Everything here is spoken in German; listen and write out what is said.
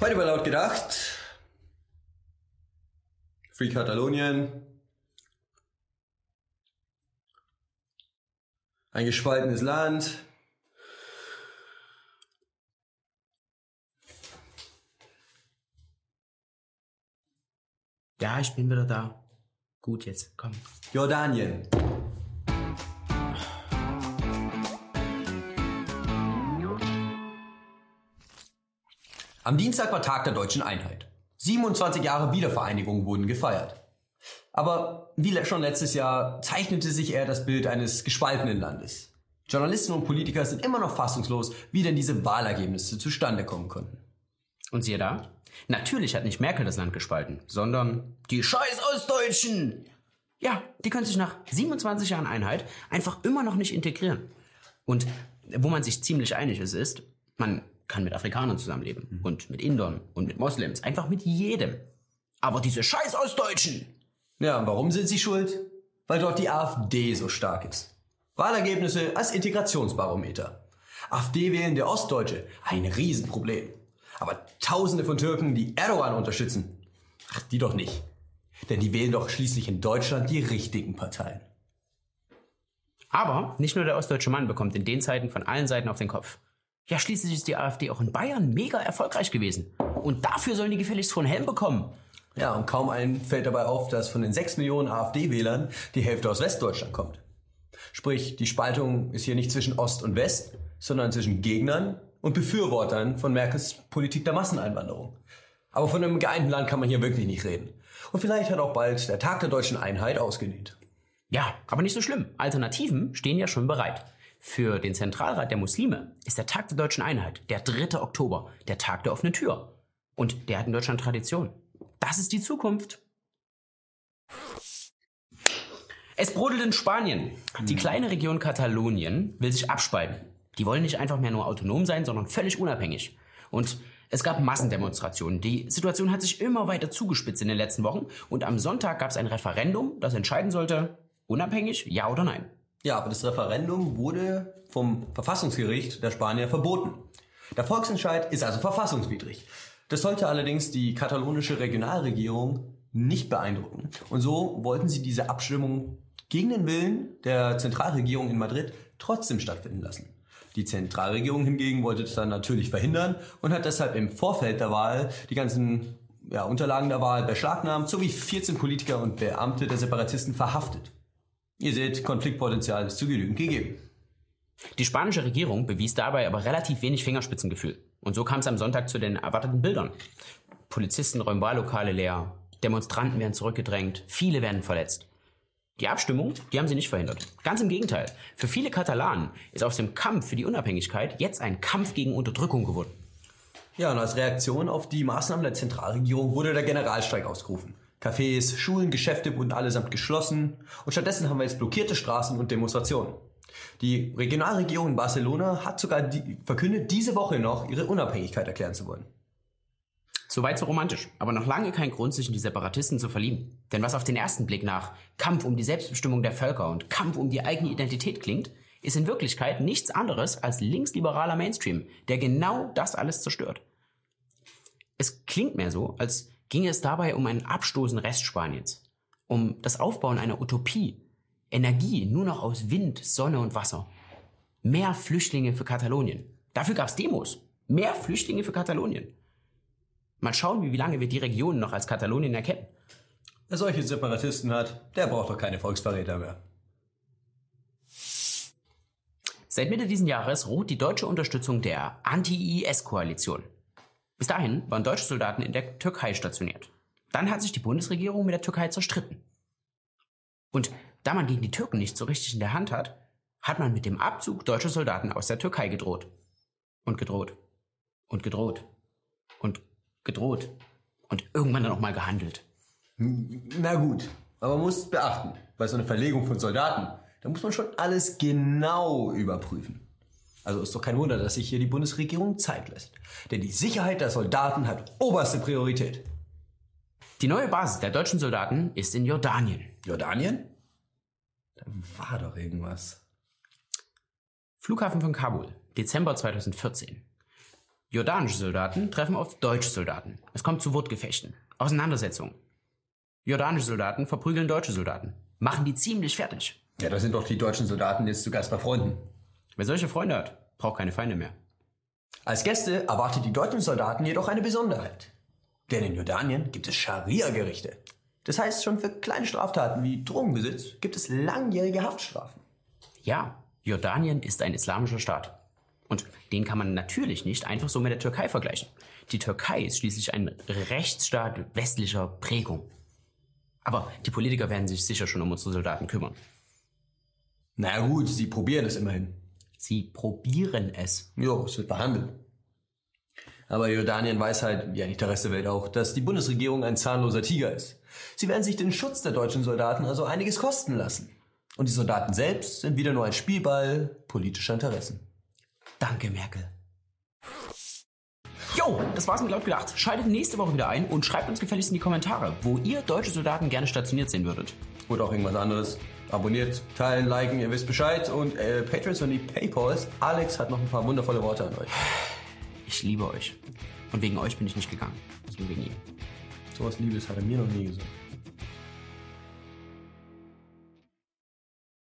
Heute war laut gedacht. Free Katalonien. Ein gespaltenes Land. Ja, ich bin wieder da. Gut jetzt, komm. Jordanien. Am Dienstag war Tag der deutschen Einheit. 27 Jahre Wiedervereinigung wurden gefeiert. Aber wie schon letztes Jahr zeichnete sich eher das Bild eines gespaltenen Landes. Journalisten und Politiker sind immer noch fassungslos, wie denn diese Wahlergebnisse zustande kommen konnten. Und siehe da, natürlich hat nicht Merkel das Land gespalten, sondern die scheiß Ostdeutschen. Ja, die können sich nach 27 Jahren Einheit einfach immer noch nicht integrieren. Und wo man sich ziemlich einig ist, ist, man kann mit Afrikanern zusammenleben mhm. und mit Indern und mit Moslems, einfach mit jedem. Aber diese scheiß Ostdeutschen. Ja, und warum sind sie schuld? Weil dort die AfD so stark ist. Wahlergebnisse als Integrationsbarometer. AfD wählen der Ostdeutsche, ein Riesenproblem. Aber Tausende von Türken, die Erdogan unterstützen, ach, die doch nicht. Denn die wählen doch schließlich in Deutschland die richtigen Parteien. Aber nicht nur der ostdeutsche Mann bekommt in den Zeiten von allen Seiten auf den Kopf. Ja, schließlich ist die AfD auch in Bayern mega erfolgreich gewesen. Und dafür sollen die gefälligst von Helm bekommen. Ja, und kaum einen fällt dabei auf, dass von den 6 Millionen AfD-Wählern die Hälfte aus Westdeutschland kommt. Sprich, die Spaltung ist hier nicht zwischen Ost und West, sondern zwischen Gegnern und Befürwortern von Merkels Politik der Masseneinwanderung. Aber von einem geeinten Land kann man hier wirklich nicht reden. Und vielleicht hat auch bald der Tag der deutschen Einheit ausgedient. Ja, aber nicht so schlimm. Alternativen stehen ja schon bereit. Für den Zentralrat der Muslime ist der Tag der deutschen Einheit, der 3. Oktober, der Tag der offenen Tür. Und der hat in Deutschland Tradition. Das ist die Zukunft. Es brodelt in Spanien. Die hm. kleine Region Katalonien will sich abspalten. Die wollen nicht einfach mehr nur autonom sein, sondern völlig unabhängig. Und es gab Massendemonstrationen. Die Situation hat sich immer weiter zugespitzt in den letzten Wochen. Und am Sonntag gab es ein Referendum, das entscheiden sollte, unabhängig, ja oder nein. Ja, aber das Referendum wurde vom Verfassungsgericht der Spanier verboten. Der Volksentscheid ist also verfassungswidrig. Das sollte allerdings die katalonische Regionalregierung nicht beeindrucken. Und so wollten sie diese Abstimmung gegen den Willen der Zentralregierung in Madrid trotzdem stattfinden lassen. Die Zentralregierung hingegen wollte das dann natürlich verhindern und hat deshalb im Vorfeld der Wahl die ganzen ja, Unterlagen der Wahl beschlagnahmt sowie 14 Politiker und Beamte der Separatisten verhaftet. Ihr seht, Konfliktpotenzial ist zu genügend gegeben. Die spanische Regierung bewies dabei aber relativ wenig Fingerspitzengefühl. Und so kam es am Sonntag zu den erwarteten Bildern. Polizisten räumen Wahllokale leer, Demonstranten werden zurückgedrängt, viele werden verletzt. Die Abstimmung, die haben sie nicht verhindert. Ganz im Gegenteil. Für viele Katalanen ist aus dem Kampf für die Unabhängigkeit jetzt ein Kampf gegen Unterdrückung geworden. Ja, und als Reaktion auf die Maßnahmen der Zentralregierung wurde der Generalstreik ausgerufen. Cafés, Schulen, Geschäfte wurden allesamt geschlossen und stattdessen haben wir jetzt blockierte Straßen und Demonstrationen. Die Regionalregierung in Barcelona hat sogar die, verkündet, diese Woche noch ihre Unabhängigkeit erklären zu wollen. Soweit so romantisch, aber noch lange kein Grund, sich in die Separatisten zu verlieben. Denn was auf den ersten Blick nach Kampf um die Selbstbestimmung der Völker und Kampf um die eigene Identität klingt, ist in Wirklichkeit nichts anderes als linksliberaler Mainstream, der genau das alles zerstört. Es klingt mehr so, als ging es dabei um ein Abstoßen Restspaniens, um das Aufbauen einer Utopie, Energie nur noch aus Wind, Sonne und Wasser. Mehr Flüchtlinge für Katalonien. Dafür gab es Demos. Mehr Flüchtlinge für Katalonien. Mal schauen, wie lange wir die Region noch als Katalonien erkennen. Wer solche Separatisten hat, der braucht doch keine Volksverräter mehr. Seit Mitte dieses Jahres ruht die deutsche Unterstützung der Anti-IS-Koalition. Bis dahin waren deutsche Soldaten in der Türkei stationiert. Dann hat sich die Bundesregierung mit der Türkei zerstritten. Und da man gegen die Türken nicht so richtig in der Hand hat, hat man mit dem Abzug deutscher Soldaten aus der Türkei gedroht. Und gedroht. Und gedroht. Und gedroht. Und irgendwann dann auch mal gehandelt. Na gut, aber man muss beachten, bei so einer Verlegung von Soldaten, da muss man schon alles genau überprüfen. Also ist doch kein Wunder, dass sich hier die Bundesregierung Zeit lässt. Denn die Sicherheit der Soldaten hat oberste Priorität. Die neue Basis der deutschen Soldaten ist in Jordanien. Jordanien? Da war doch irgendwas. Flughafen von Kabul, Dezember 2014. Jordanische Soldaten treffen auf deutsche Soldaten. Es kommt zu Wortgefechten, Auseinandersetzungen. Jordanische Soldaten verprügeln deutsche Soldaten, machen die ziemlich fertig. Ja, da sind doch die deutschen Soldaten jetzt zu Gast bei Freunden. Wer solche Freunde hat, braucht keine Feinde mehr. Als Gäste erwartet die deutschen Soldaten jedoch eine Besonderheit. Denn in Jordanien gibt es Scharia-Gerichte. Das heißt, schon für kleine Straftaten wie Drogenbesitz gibt es langjährige Haftstrafen. Ja, Jordanien ist ein islamischer Staat. Und den kann man natürlich nicht einfach so mit der Türkei vergleichen. Die Türkei ist schließlich ein Rechtsstaat westlicher Prägung. Aber die Politiker werden sich sicher schon um unsere Soldaten kümmern. Na gut, sie probieren es immerhin. Sie probieren es. Jo, es wird behandelt. Aber Jordanien weiß halt, wie eigentlich der Rest der Welt auch, dass die Bundesregierung ein zahnloser Tiger ist. Sie werden sich den Schutz der deutschen Soldaten also einiges kosten lassen. Und die Soldaten selbst sind wieder nur ein Spielball politischer Interessen. Danke, Merkel. Jo, das war's mit laut gedacht. Schaltet nächste Woche wieder ein und schreibt uns gefälligst in die Kommentare, wo ihr deutsche Soldaten gerne stationiert sehen würdet. Oder auch irgendwas anderes. Abonniert, teilen, liken, ihr wisst Bescheid. Und äh, Patrons und die Paypals. Alex hat noch ein paar wundervolle Worte an euch. Ich liebe euch. Und wegen euch bin ich nicht gegangen, sondern wegen ihm. Sowas Liebes hat er mir noch nie gesagt.